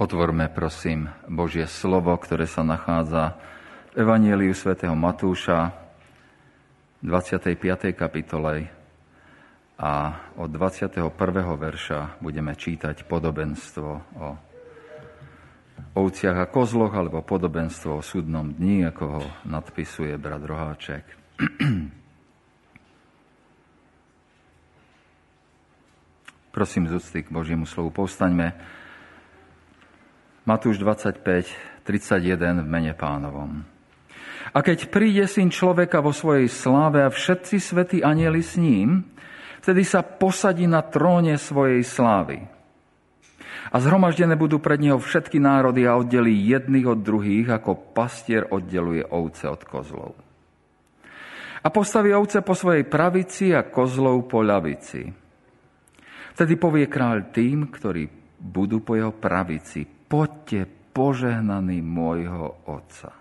Otvorme, prosím, Božie slovo, ktoré sa nachádza v Evanieliu svätého Matúša, 25. kapitole a od 21. verša budeme čítať podobenstvo o ovciach a kozloch, alebo podobenstvo o súdnom dni, ako ho nadpisuje brat Roháček. Prosím z úcty k Božiemu slovu povstaňme. Matúš 25, 31 v mene pánovom. A keď príde syn človeka vo svojej sláve a všetci svätí anieli s ním, vtedy sa posadí na tróne svojej slávy. A zhromaždené budú pred neho všetky národy a oddelí jedných od druhých, ako pastier oddeluje ovce od kozlov. A postaví ovce po svojej pravici a kozlov po ľavici. Vtedy povie kráľ tým, ktorí budú po jeho pravici, poďte požehnaný môjho Otca.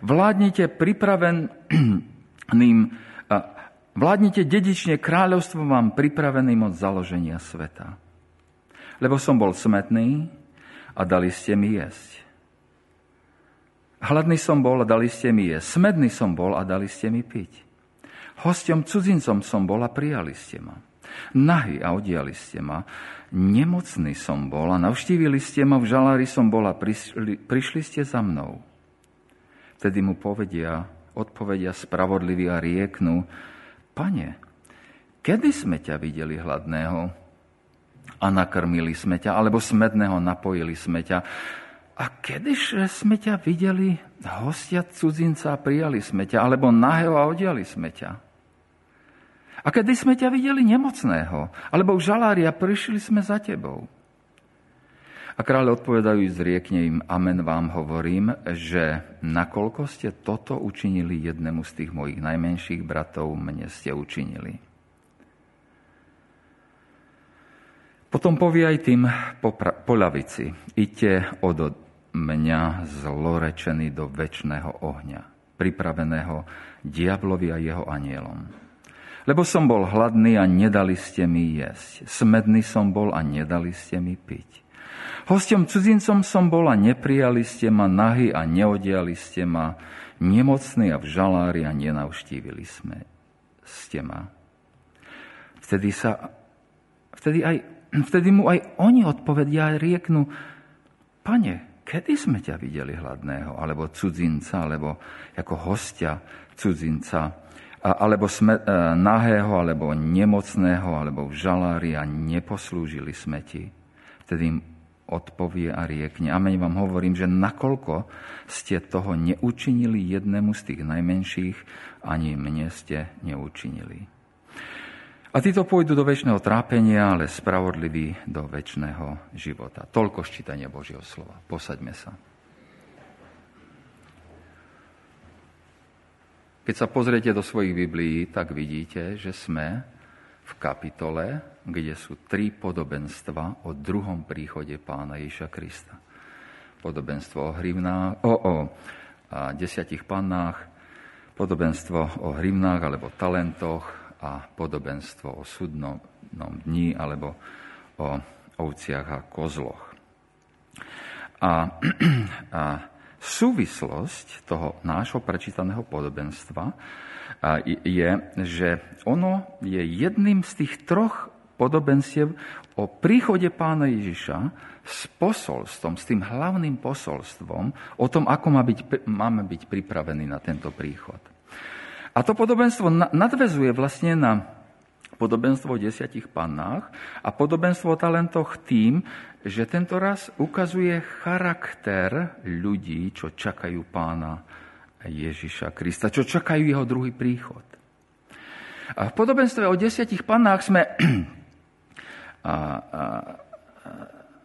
Vládnite pripraveným, vládnite dedične kráľovstvo vám pripraveným od založenia sveta. Lebo som bol smetný a dali ste mi jesť. Hladný som bol a dali ste mi jesť. Smedný som bol a dali ste mi piť. Hostom cudzincom som bol a prijali ste ma. Nahy a odiali ste ma. Nemocný som bol a navštívili ste ma, v žalári som bol a prišli, prišli ste za mnou. Vtedy mu povedia, odpovedia spravodliví a rieknú, Pane, kedy sme ťa videli hladného a nakrmili sme ťa, alebo smedného napojili sme ťa? A kedy sme ťa videli hostia cudzinca a prijali sme ťa, alebo nahého a odiali sme ťa? A kedy sme ťa videli nemocného, alebo v žalári a prišli sme za tebou. A kráľ odpovedajú, zriekne im, amen vám hovorím, že nakoľko ste toto učinili jednému z tých mojich najmenších bratov, mne ste učinili. Potom povie aj tým po, pra- po ľavici, idte od mňa zlorečený do väčšného ohňa, pripraveného diablovi a jeho anielom. Lebo som bol hladný a nedali ste mi jesť. Smedný som bol a nedali ste mi piť. Hostom cudzincom som bol a neprijali ste ma nahy a neodiali ste ma nemocný a v žalári a nenavštívili sme ste ma. Vtedy, sa, vtedy, aj, vtedy mu aj oni odpovedia a rieknú, pane, kedy sme ťa videli hladného, alebo cudzinca, alebo ako hostia cudzinca, alebo sme, e, nahého, alebo nemocného, alebo v žalári a neposlúžili sme ti. Vtedy im odpovie a riekne. Amen vám hovorím, že nakoľko ste toho neučinili jednému z tých najmenších, ani mne ste neučinili. A títo pôjdu do väčšného trápenia, ale spravodliví do väčšného života. Toľko ščítania Božieho slova. Posaďme sa. Keď sa pozriete do svojich Biblií, tak vidíte, že sme v kapitole, kde sú tri podobenstva o druhom príchode pána Ježa Krista. Podobenstvo o, hrivnách, o, o a desiatich pannách, podobenstvo o hrivnách alebo talentoch a podobenstvo o súdnom dni alebo o ovciach a kozloch. A, a Súvislosť toho nášho prečítaného podobenstva je, že ono je jedným z tých troch podobenstiev o príchode pána Ježiša s posolstvom, s tým hlavným posolstvom o tom, ako má byť, máme byť pripravení na tento príchod. A to podobenstvo nadvezuje vlastne na podobenstvo o desiatich pannách a podobenstvo o talentoch tým, že tento raz ukazuje charakter ľudí, čo čakajú pána Ježiša Krista, čo čakajú jeho druhý príchod. A v podobenstve o desiatich pannách sme a, a, a,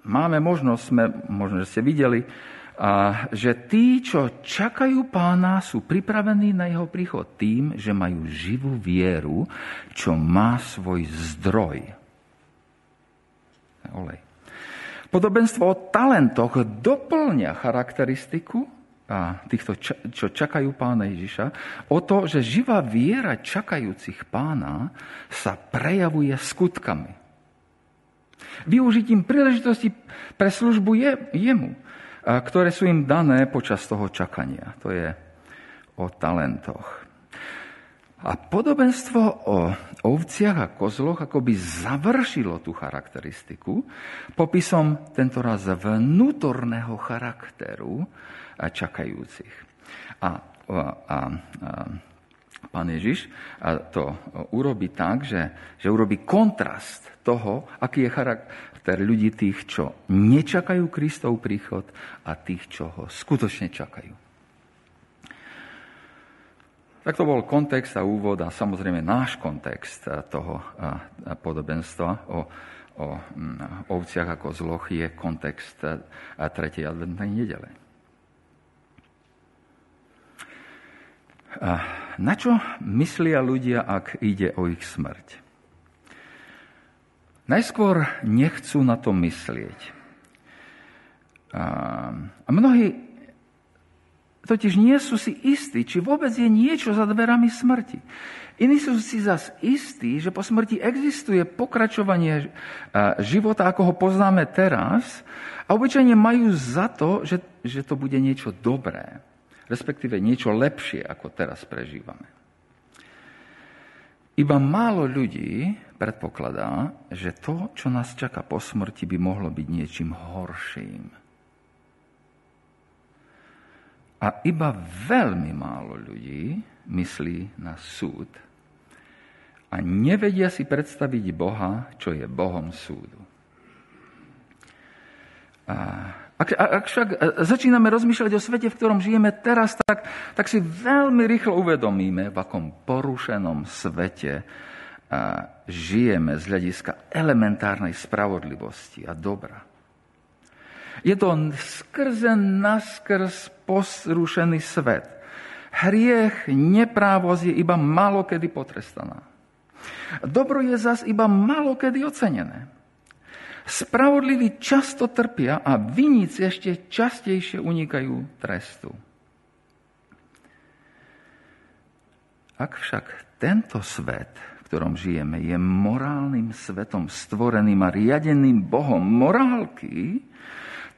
máme možnosť, sme, možno, že ste videli, a že tí, čo čakajú pána, sú pripravení na jeho príchod tým, že majú živú vieru, čo má svoj zdroj. Olej. Podobenstvo o talentoch doplňa charakteristiku a týchto, čo čakajú pána Ježiša, o to, že živá viera čakajúcich pána sa prejavuje skutkami. Využitím príležitosti pre službu je, jemu, ktoré sú im dané počas toho čakania. To je o talentoch. A podobenstvo o ovciach a kozloch akoby završilo tú charakteristiku popisom tentoraz vnútorného charakteru čakajúcich. A, a, a, a pán Ježiš to urobí tak, že, že urobí kontrast toho, aký je charakter ľudí tých, čo nečakajú Kristov príchod a tých, čo ho skutočne čakajú. Tak to bol kontext a úvod a samozrejme náš kontext toho podobenstva o, o ovciach ako zloch je kontext 3. adventnej nedele. Na čo myslia ľudia, ak ide o ich smrť? Najskôr nechcú na to myslieť. A mnohí totiž nie sú si istí, či vôbec je niečo za dverami smrti. Iní sú si zas istí, že po smrti existuje pokračovanie života, ako ho poznáme teraz, a obyčajne majú za to, že, že to bude niečo dobré, respektíve niečo lepšie, ako teraz prežívame. Iba málo ľudí predpokladá, že to, čo nás čaká po smrti, by mohlo byť niečím horším a iba veľmi málo ľudí myslí na súd a nevedia si predstaviť Boha, čo je Bohom súdu. A ak, ak však začíname rozmýšľať o svete, v ktorom žijeme teraz, tak, tak si veľmi rýchlo uvedomíme, v akom porušenom svete žijeme z hľadiska elementárnej spravodlivosti a dobra. Je to skrze naskrz posrušený svet. Hriech, neprávosť je iba malokedy potrestaná. Dobro je zas iba malokedy ocenené. Spravodliví často trpia a viníci ešte častejšie unikajú trestu. Ak však tento svet, v ktorom žijeme, je morálnym svetom stvoreným a riadeným Bohom morálky,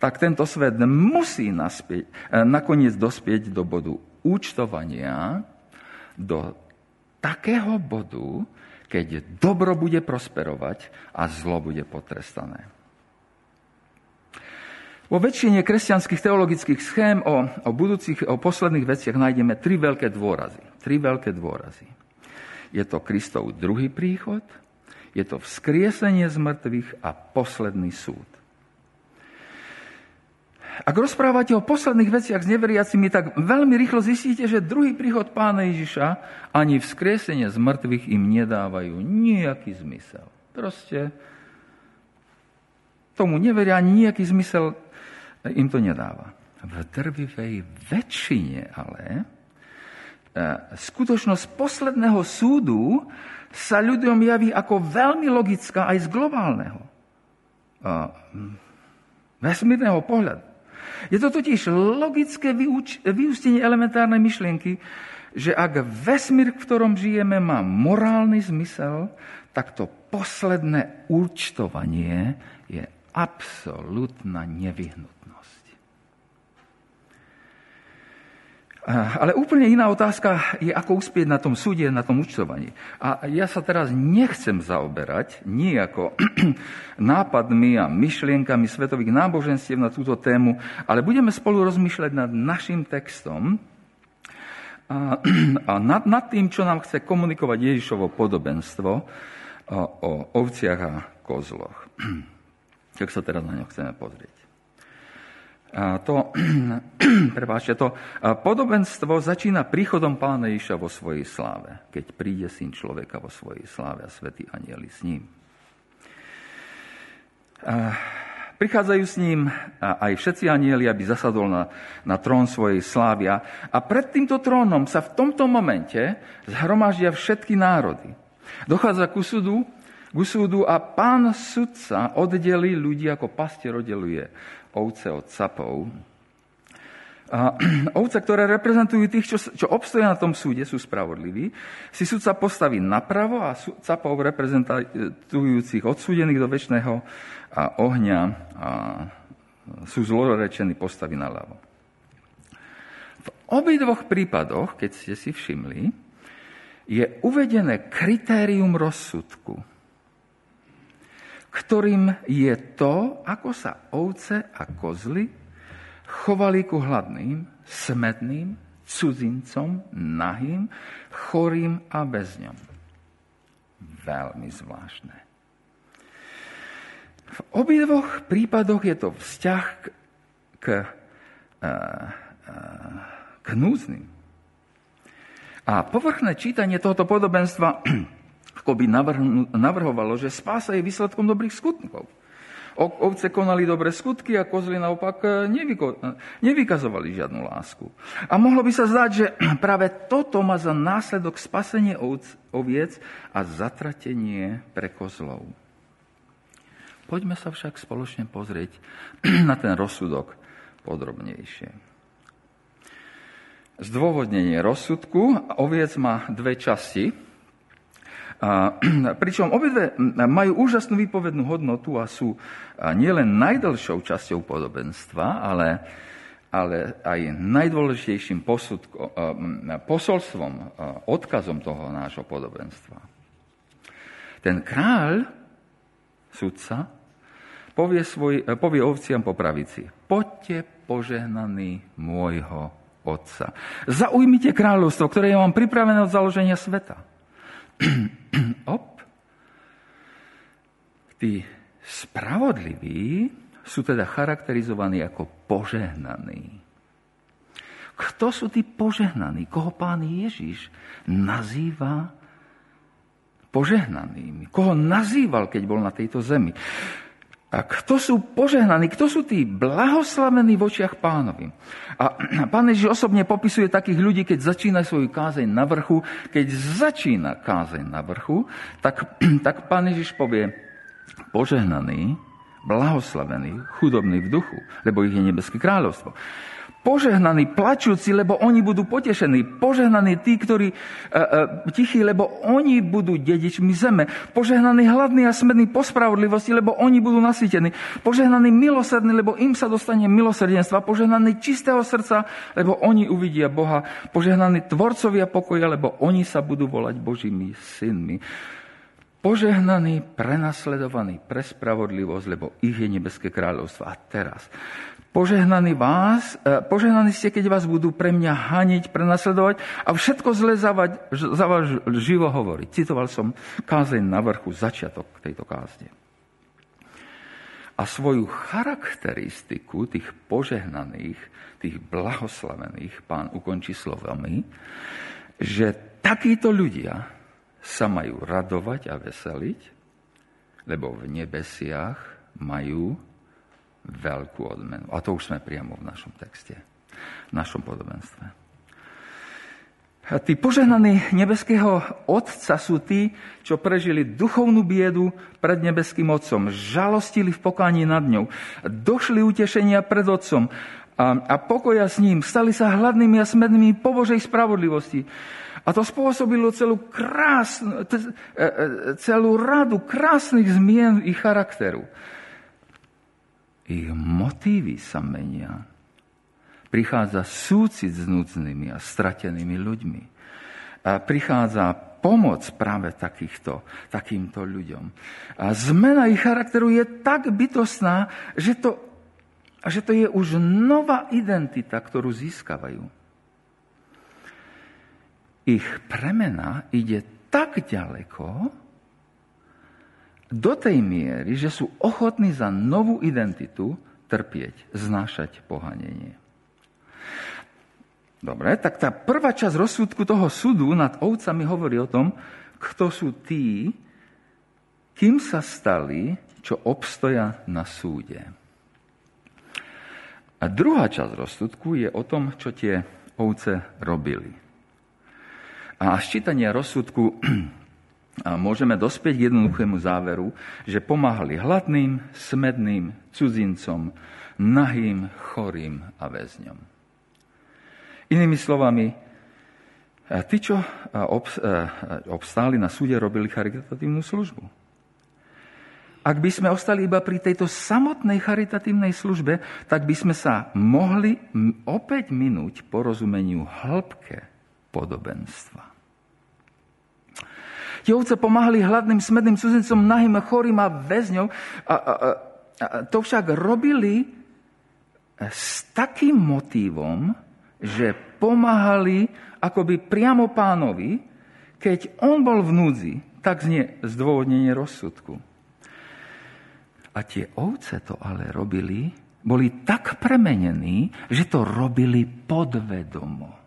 tak tento svet musí naspieť, eh, nakoniec dospieť do bodu účtovania, do takého bodu, keď dobro bude prosperovať a zlo bude potrestané. Vo väčšine kresťanských teologických schém o, o budúcich, o posledných veciach nájdeme tri veľké dôrazy. Tri veľké dôrazy. Je to Kristov druhý príchod, je to vzkriesenie z mŕtvych a posledný súd. Ak rozprávate o posledných veciach s neveriacimi, tak veľmi rýchlo zistíte, že druhý príchod pána Ježiša ani vzkriesenie z mŕtvych im nedávajú nejaký zmysel. Proste tomu neveria, nejaký zmysel im to nedáva. V drvivej väčšine ale e, skutočnosť posledného súdu sa ľuďom javí ako veľmi logická aj z globálneho vesmírneho pohľadu. Je to totiž logické vyuč- vyústenie elementárnej myšlienky, že ak vesmír, v ktorom žijeme, má morálny zmysel, tak to posledné účtovanie je absolútna nevyhnutnosť. Ale úplne iná otázka je, ako uspieť na tom súde, na tom účtovaní. A ja sa teraz nechcem zaoberať nejako nápadmi a myšlienkami svetových náboženstiev na túto tému, ale budeme spolu rozmýšľať nad našim textom a, a nad, nad tým, čo nám chce komunikovať Ježišovo podobenstvo o, o ovciach a kozloch. Tak sa teraz na ňo chceme pozrieť to, prepáčte, to podobenstvo začína príchodom pána Ježiša vo svojej sláve, keď príde syn človeka vo svojej sláve a svätí anieli s ním. Prichádzajú s ním aj všetci anieli, aby zasadol na, na trón svojej slávy. A pred týmto trónom sa v tomto momente zhromaždia všetky národy. Dochádza ku súdu, ku súdu a pán sudca oddelí ľudí, ako pastier oddeluje ovce od capov. A ovce, ktoré reprezentujú tých, čo, čo obstoja na tom súde, sú spravodliví, si sudca postaví napravo a capov reprezentujúcich odsúdených do väčšného ohňa a sú zlorečení postaví naľavo. V obidvoch prípadoch, keď ste si všimli, je uvedené kritérium rozsudku, ktorým je to, ako sa ovce a kozly chovali ku hladným, smedným, cudzincom, nahým, chorým a bezňom. Veľmi zvláštne. V obidvoch prípadoch je to vzťah k, k, eh, eh, k núzným. A povrchné čítanie tohoto podobenstva ako by navrhovalo, že spása je výsledkom dobrých skutkov. Ovce konali dobré skutky a kozly naopak e, nevyko, e, nevykazovali žiadnu lásku. A mohlo by sa zdať, že práve toto má za následok spasenie oviec a zatratenie pre kozlov. Poďme sa však spoločne pozrieť na ten rozsudok podrobnejšie. Zdôvodnenie rozsudku oviec má dve časti. A, pričom obidve majú úžasnú výpovednú hodnotu a sú nielen najdlhšou časťou podobenstva, ale, ale aj najdôležitejším posudko, posolstvom, odkazom toho nášho podobenstva. Ten kráľ, sudca, povie, svoj, povie ovciam po pravici, poďte požehnaný môjho otca. Zaujmite kráľovstvo, ktoré je vám pripravené od založenia sveta. Op. Tí spravodliví sú teda charakterizovaní ako požehnaní. Kto sú tí požehnaní? Koho pán Ježiš nazýva požehnanými? Koho nazýval, keď bol na tejto zemi? A kto sú požehnaní, kto sú tí blahoslavení v očiach pánovi? A pán Ježiš osobne popisuje takých ľudí, keď začína svoju kázeň na vrchu, keď začína kázeň na vrchu, tak, tak pán Ježiš povie, požehnaný, blahoslavený, chudobný v duchu, lebo ich je nebeské kráľovstvo. Požehnaní plačúci, lebo oni budú potešení. Požehnaní tí, ktorí e, e, tichí, lebo oni budú dedičmi zeme. Požehnaní hladní a smední po spravodlivosti, lebo oni budú nasýtení. Požehnaní milosrdní, lebo im sa dostane milosrdenstva. Požehnaní čistého srdca, lebo oni uvidia Boha. Požehnaní tvorcovia pokoja, lebo oni sa budú volať Božími synmi. Požehnaní, prenasledovaní pre spravodlivosť, lebo ich je nebeské kráľovstvo. A teraz, Požehnaní vás, e, požehnaní ste, keď vás budú pre mňa haniť, prenasledovať a všetko zle za, za vás živo hovoriť. Citoval som kázeň na vrchu, začiatok tejto kázne. A svoju charakteristiku tých požehnaných, tých blahoslavených pán ukončí slovami, že takíto ľudia sa majú radovať a veseliť, lebo v nebesiach majú veľkú odmenu. A to už sme priamo v našom texte, v našom podobenstve. Tí požehnaní nebeského Otca sú tí, čo prežili duchovnú biedu pred nebeským Otcom, žalostili v pokáni nad ňou, došli utešenia pred Otcom a, a pokoja s ním, stali sa hladnými a smednými po Božej spravodlivosti. A to spôsobilo celú, krásnu, e, e, celú radu krásnych zmien ich charakteru ich motívy sa menia. Prichádza súcit s núdznymi a stratenými ľuďmi. A prichádza pomoc práve takýchto, takýmto ľuďom. A zmena ich charakteru je tak bytostná, že to, že to je už nová identita, ktorú získavajú. Ich premena ide tak ďaleko, do tej miery, že sú ochotní za novú identitu trpieť, znášať pohanenie. Dobre, tak tá prvá časť rozsudku toho súdu nad ovcami hovorí o tom, kto sú tí, kým sa stali, čo obstoja na súde. A druhá časť rozsudku je o tom, čo tie ovce robili. A z čítania rozsudku môžeme dospieť k jednoduchému záveru, že pomáhali hladným, smedným, cudzincom, nahým, chorým a väzňom. Inými slovami, tí, čo obstáli na súde, robili charitatívnu službu. Ak by sme ostali iba pri tejto samotnej charitatívnej službe, tak by sme sa mohli opäť minúť porozumeniu hĺbke podobenstva. Tie ovce pomáhali hladným, smedným cudzincom, nahým, chorým a väzňom. A, a, a, a to však robili s takým motívom, že pomáhali akoby priamo pánovi, keď on bol v núdzi, tak znie zdôvodnenie rozsudku. A tie ovce to ale robili, boli tak premenení, že to robili podvedomo.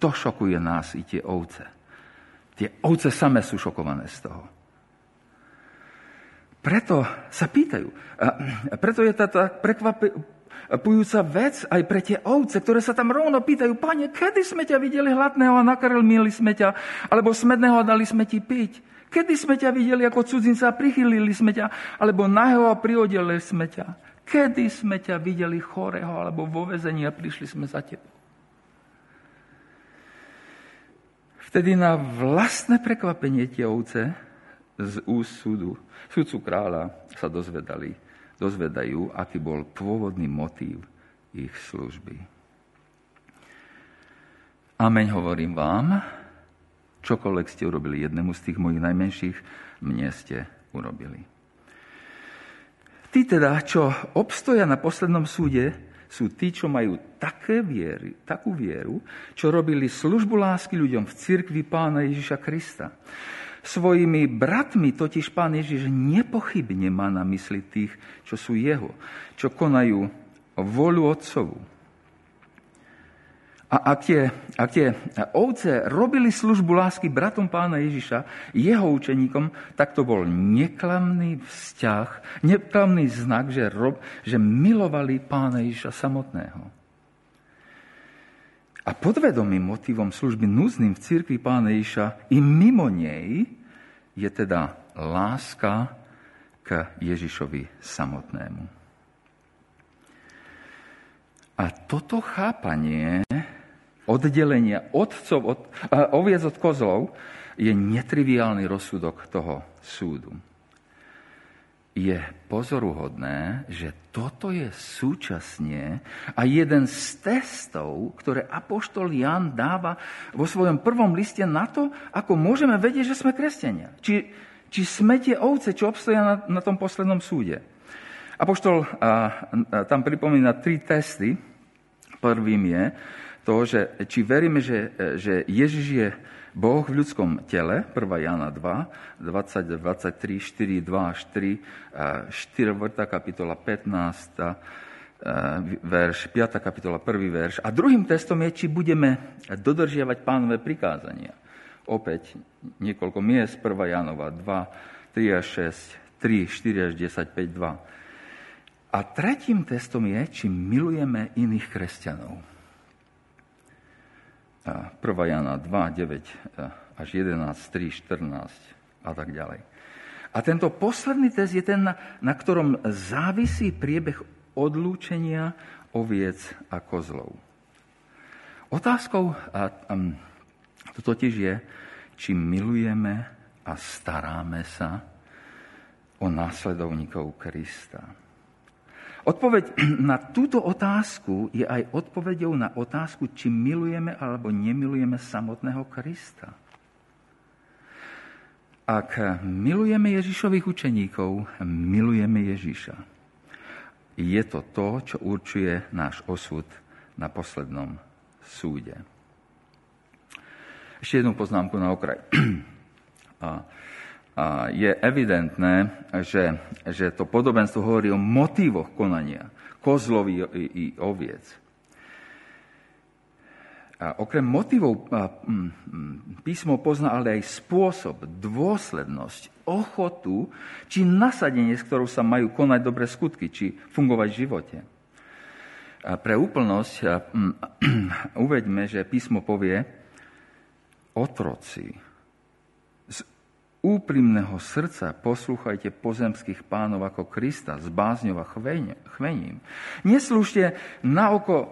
To šokuje nás i tie ovce. Tie ovce same sú šokované z toho. Preto sa pýtajú. A preto je tá, prekvapujúca vec aj pre tie ovce, ktoré sa tam rovno pýtajú, pane, kedy sme ťa videli hladného a nakrmili sme ťa, alebo smedného a dali sme ti piť? Kedy sme ťa videli ako cudzinca a prichylili sme ťa, alebo nahého a priodeli sme ťa? Kedy sme ťa videli chorého alebo vo vezení a prišli sme za tebou? Vtedy na vlastné prekvapenie tie ovce z úst súdu, súdcu kráľa sa dozvedali, dozvedajú, aký bol pôvodný motív ich služby. Ameň hovorím vám, Čokoľvek ste urobili jednému z tých mojich najmenších, mne ste urobili. Tí teda, čo obstoja na poslednom súde, sú tí, čo majú také viery, takú vieru, čo robili službu lásky ľuďom v cirkvi pána Ježiša Krista. Svojimi bratmi totiž pán Ježiš nepochybne má na mysli tých, čo sú jeho, čo konajú voľu Otcovu. A ak tie, ak tie ovce robili službu lásky bratom pána Ježiša, jeho učeníkom, tak to bol neklamný vzťah, neklamný znak, že, rob, že milovali pána Ježiša samotného. A podvedomým motivom služby núzným v cirkvi pána Ježiša i mimo nej je teda láska k Ježišovi samotnému. A toto chápanie oddelenia otcov od, oviec od kozlov je netriviálny rozsudok toho súdu. Je pozoruhodné, že toto je súčasne a jeden z testov, ktoré Apoštol Jan dáva vo svojom prvom liste na to, ako môžeme vedieť, že sme kresťania. Či, či sme tie ovce, čo obstoja na, na tom poslednom súde. Apoštol a, a, tam pripomína tri testy. Prvým je, to, že či veríme, že, že Ježiš je Boh v ľudskom tele, 1. Jana 2, 20, 23, 4, 2 až 3, 4. kapitola 15, verš, 5. kapitola 1. verš. A druhým testom je, či budeme dodržiavať pánové prikázania. Opäť niekoľko miest, 1. Janova 2, 3 až 6, 3, 4 až 10, 5, 2. A tretím testom je, či milujeme iných kresťanov. 1. Jana 2, 9 až 11, 3, 14 a tak ďalej. A tento posledný test je ten, na, na ktorom závisí priebeh odlúčenia oviec a kozlov. Otázkou a, um, to totiž je, či milujeme a staráme sa o následovníkov Krista. Odpoveď na túto otázku je aj odpovedou na otázku, či milujeme alebo nemilujeme samotného Krista. Ak milujeme Ježišových učeníkov, milujeme Ježiša. Je to to, čo určuje náš osud na poslednom súde. Ešte jednu poznámku na okraj. A je evidentné, že, že to podobenstvo hovorí o motívoch konania kozlovi i oviec. A okrem motivov písmo pozná ale aj spôsob, dôslednosť, ochotu či nasadenie, s ktorou sa majú konať dobré skutky, či fungovať v živote. A pre úplnosť uveďme, že písmo povie otroci úprimného srdca poslúchajte pozemských pánov ako Krista s bázňou a chvením. Neslúžte na oko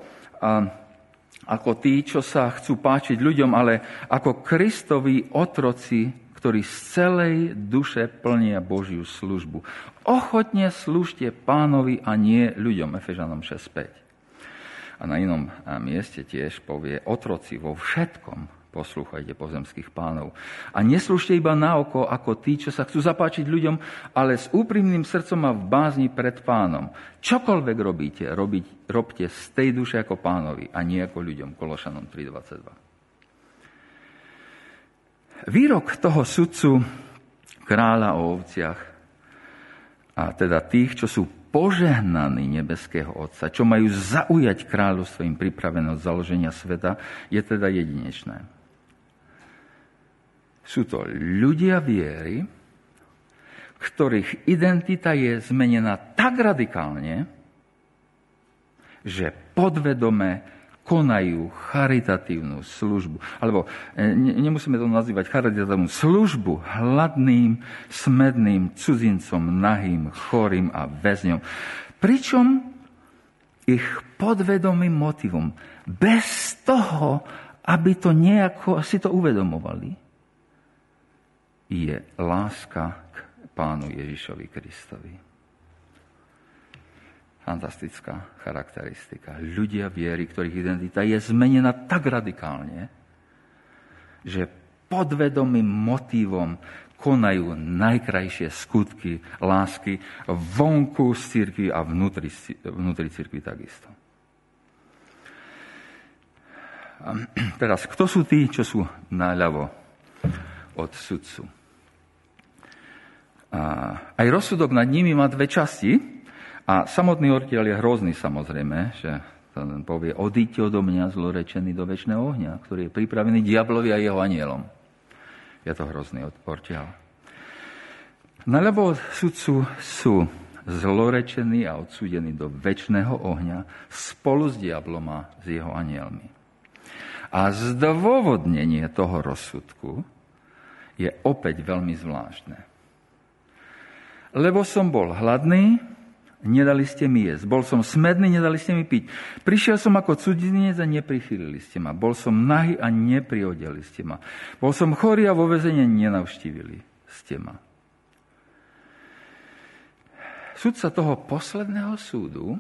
ako tí, čo sa chcú páčiť ľuďom, ale ako Kristovi otroci, ktorí z celej duše plnia Božiu službu. Ochotne slúžte pánovi a nie ľuďom. Efežanom 6.5 a na inom mieste tiež povie, otroci vo všetkom poslúchajte pozemských pánov. A neslúžte iba na oko ako tí, čo sa chcú zapáčiť ľuďom, ale s úprimným srdcom a v bázni pred pánom. Čokoľvek robíte, robiť, robte z tej duše ako pánovi a nie ako ľuďom. Kološanom 3.22. Výrok toho sudcu kráľa o ovciach a teda tých, čo sú požehnaní nebeského Otca, čo majú zaujať kráľovstvo im pripravené od založenia sveta, je teda jedinečné. Sú to ľudia viery, ktorých identita je zmenená tak radikálne, že podvedome konajú charitatívnu službu. Alebo e, nemusíme to nazývať charitatívnu službu hladným, smedným cudzincom, nahým, chorým a väzňom. Pričom ich podvedomým motivom, bez toho, aby to nejako si to uvedomovali, je láska k pánu Ježišovi Kristovi fantastická charakteristika. Ľudia viery, ktorých identita je zmenená tak radikálne, že podvedomým motivom konajú najkrajšie skutky lásky vonku z církvy a vnútri, vnútri církvy takisto. teraz, kto sú tí, čo sú naľavo od sudcu? A aj rozsudok nad nimi má dve časti. A samotný ortiel je hrozný samozrejme, že ten povie, odíďte odo mňa zlorečený do väčšného ohňa, ktorý je pripravený diablovi a jeho anielom. Je to hrozný ortiel. Naľavo sudcu sú zlorečení a odsúdení do väčšného ohňa spolu s diablom a s jeho anielmi. A zdôvodnenie toho rozsudku je opäť veľmi zvláštne. Lebo som bol hladný, nedali ste mi jesť. Bol som smedný, nedali ste mi piť. Prišiel som ako cudzinec a neprichylili ste ma. Bol som nahý a nepriodeli ste ma. Bol som chorý a vo vezenie nenavštívili ste ma. Sudca toho posledného súdu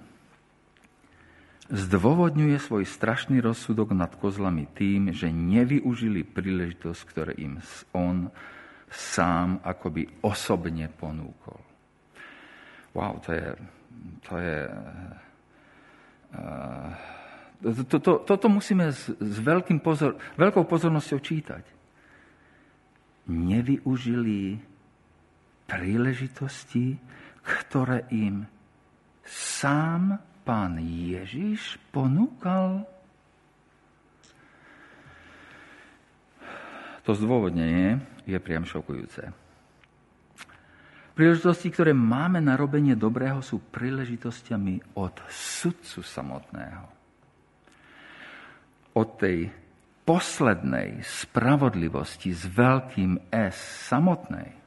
zdôvodňuje svoj strašný rozsudok nad kozlami tým, že nevyužili príležitosť, ktoré im on sám akoby osobne ponúkol. Wow, to je... To je uh, to, to, toto musíme s, s veľkým pozor, veľkou pozornosťou čítať. Nevyužili príležitosti, ktoré im sám pán Ježiš ponúkal. To zdôvodnenie je priam šokujúce. Príležitosti, ktoré máme na robenie dobrého, sú príležitostiami od sudcu samotného. Od tej poslednej spravodlivosti s veľkým S samotnej.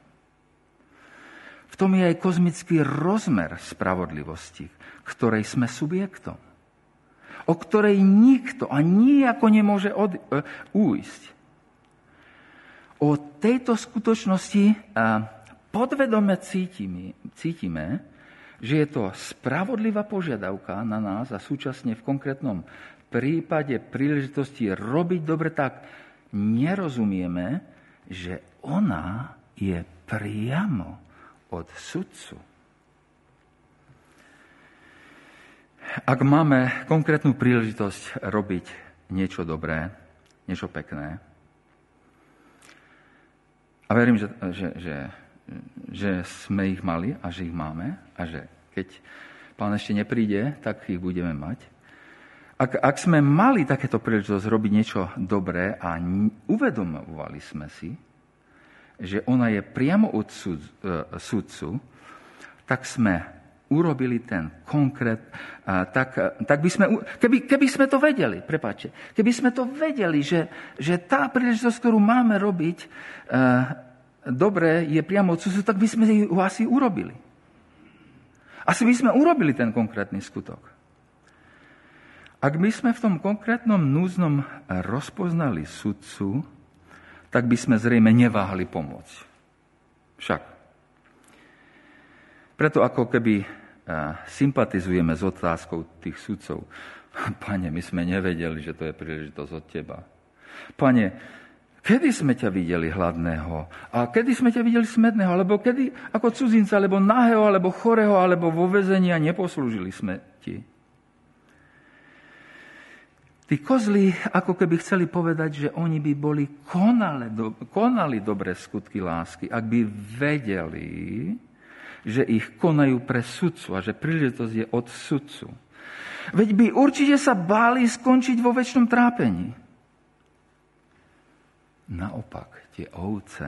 V tom je aj kozmický rozmer spravodlivosti, ktorej sme subjektom. O ktorej nikto a nijako nemôže od, uh, újsť. O tejto skutočnosti uh, podvedome cítime, cítime, že je to spravodlivá požiadavka na nás a súčasne v konkrétnom prípade príležitosti robiť dobre, tak nerozumieme, že ona je priamo od sudcu. Ak máme konkrétnu príležitosť robiť niečo dobré, niečo pekné, a verím, že, že, že že sme ich mali a že ich máme a že keď pán ešte nepríde, tak ich budeme mať. Ak, ak sme mali takéto príležitosť robiť niečo dobré a uvedomovali sme si, že ona je priamo od sud, uh, sudcu, tak sme urobili ten konkrét, uh, tak, uh, tak by sme, keby, keby sme to vedeli, prepáčte, keby sme to vedeli, že, že tá príležitosť, ktorú máme robiť, dobré je priamo od sudcu, tak by sme ho asi urobili. Asi by sme urobili ten konkrétny skutok. Ak by sme v tom konkrétnom núznom rozpoznali sudcu, tak by sme zrejme neváhali pomôcť. Však. Preto ako keby sympatizujeme s otázkou tých sudcov. Pane, my sme nevedeli, že to je príležitosť od teba. Pane, kedy sme ťa videli hladného? A kedy sme ťa videli smedného? Alebo kedy ako cudzinca, alebo nahého, alebo chorého, alebo vo vezení a neposlúžili sme ti? Tí kozli ako keby chceli povedať, že oni by boli konali, konali dobré skutky lásky, ak by vedeli, že ich konajú pre sudcu a že príležitosť je od sudcu. Veď by určite sa báli skončiť vo väčšnom trápení. Naopak, tie ovce,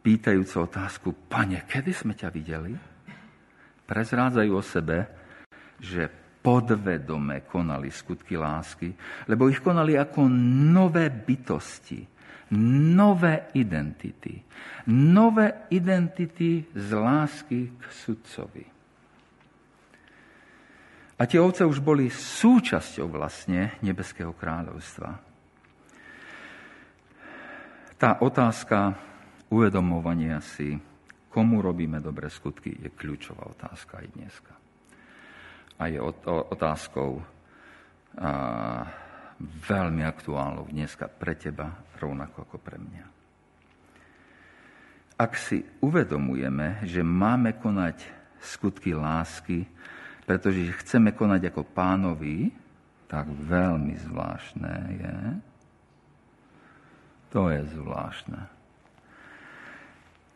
pýtajúce otázku, pane, kedy sme ťa videli? Prezrádzajú o sebe, že podvedome konali skutky lásky, lebo ich konali ako nové bytosti, nové identity. Nové identity z lásky k sudcovi. A tie ovce už boli súčasťou vlastne Nebeského kráľovstva. Tá otázka uvedomovania si, komu robíme dobré skutky, je kľúčová otázka aj dneska. A je otázkou a, veľmi aktuálnou dneska pre teba, rovnako ako pre mňa. Ak si uvedomujeme, že máme konať skutky lásky, pretože chceme konať ako pánovi, tak veľmi zvláštne je, to je zvláštne.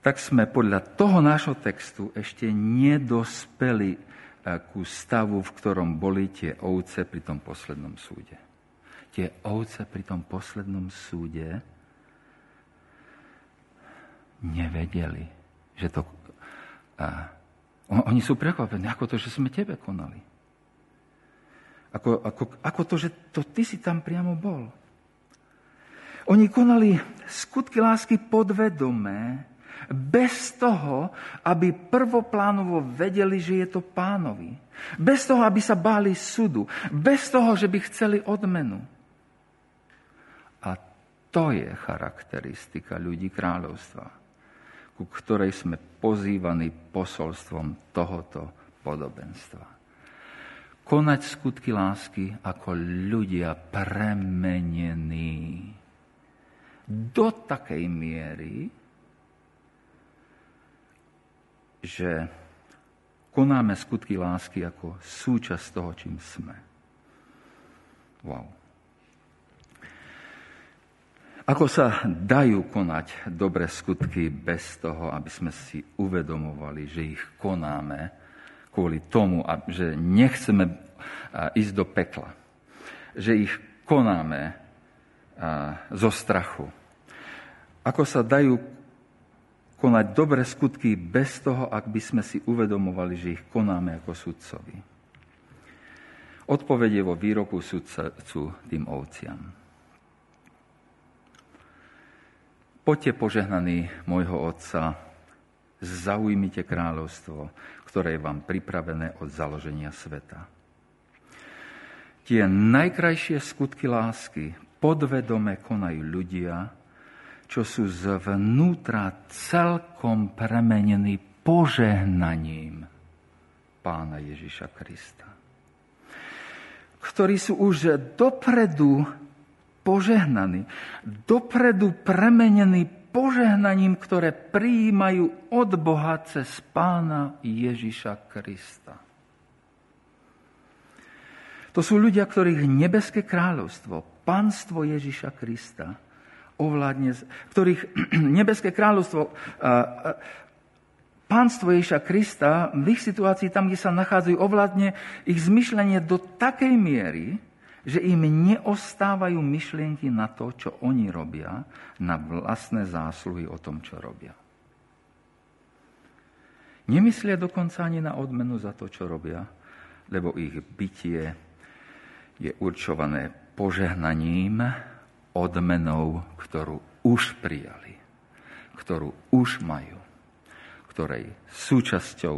Tak sme podľa toho nášho textu ešte nedospeli ku stavu, v ktorom boli tie ovce pri tom poslednom súde. Tie ovce pri tom poslednom súde nevedeli, že to... A, oni sú prekvapení, ako to, že sme tebe konali. Ako, ako, ako to, že to ty si tam priamo bol. Oni konali skutky lásky podvedomé, bez toho, aby prvoplánovo vedeli, že je to pánovi. Bez toho, aby sa báli súdu. Bez toho, že by chceli odmenu. A to je charakteristika ľudí kráľovstva, ku ktorej sme pozývaní posolstvom tohoto podobenstva. Konať skutky lásky ako ľudia premenení do takej miery, že konáme skutky lásky ako súčasť toho, čím sme. Wow. Ako sa dajú konať dobré skutky bez toho, aby sme si uvedomovali, že ich konáme kvôli tomu, že nechceme ísť do pekla. Že ich konáme zo strachu. Ako sa dajú konať dobré skutky bez toho, ak by sme si uvedomovali, že ich konáme ako sudcovi. Odpovedie vo výroku sudcu tým ovciam. Poďte požehnaní môjho Otca, zaujmite kráľovstvo, ktoré je vám pripravené od založenia sveta. Tie najkrajšie skutky lásky podvedome konajú ľudia, čo sú zvnútra celkom premenení požehnaním pána Ježiša Krista. Ktorí sú už dopredu požehnaní, dopredu premenení požehnaním, ktoré prijímajú od Boha cez pána Ježiša Krista. To sú ľudia, ktorých nebeské kráľovstvo, panstvo Ježiša Krista ovládne, ktorých nebeské kráľovstvo, pánstvo Ježiša Krista v ich situácii, tam, kde sa nachádzajú, ovládne ich zmyšľanie do takej miery, že im neostávajú myšlienky na to, čo oni robia, na vlastné zásluhy o tom, čo robia. Nemyslia dokonca ani na odmenu za to, čo robia, lebo ich bytie je určované požehnaním, odmenou, ktorú už prijali, ktorú už majú, ktorej súčasťou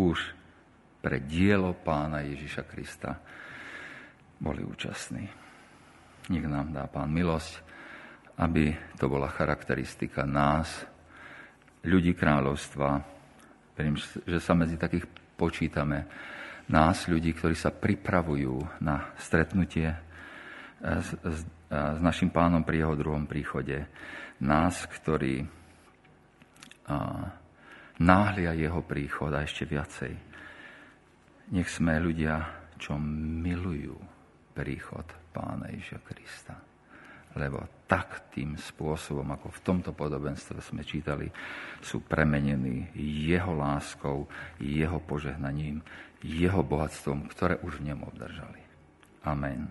už pre dielo pána Ježiša Krista boli účastní. Nech nám dá pán milosť, aby to bola charakteristika nás, ľudí kráľovstva. Verím, že sa medzi takých počítame nás, ľudí, ktorí sa pripravujú na stretnutie s, s, s našim pánom pri jeho druhom príchode. Nás, ktorí náhlia jeho príchod a ešte viacej. Nech sme ľudia, čo milujú príchod pána Ježia Krista lebo tak tým spôsobom, ako v tomto podobenstve sme čítali, sú premenení jeho láskou, jeho požehnaním, jeho bohatstvom, ktoré už v ňom obdržali. Amen.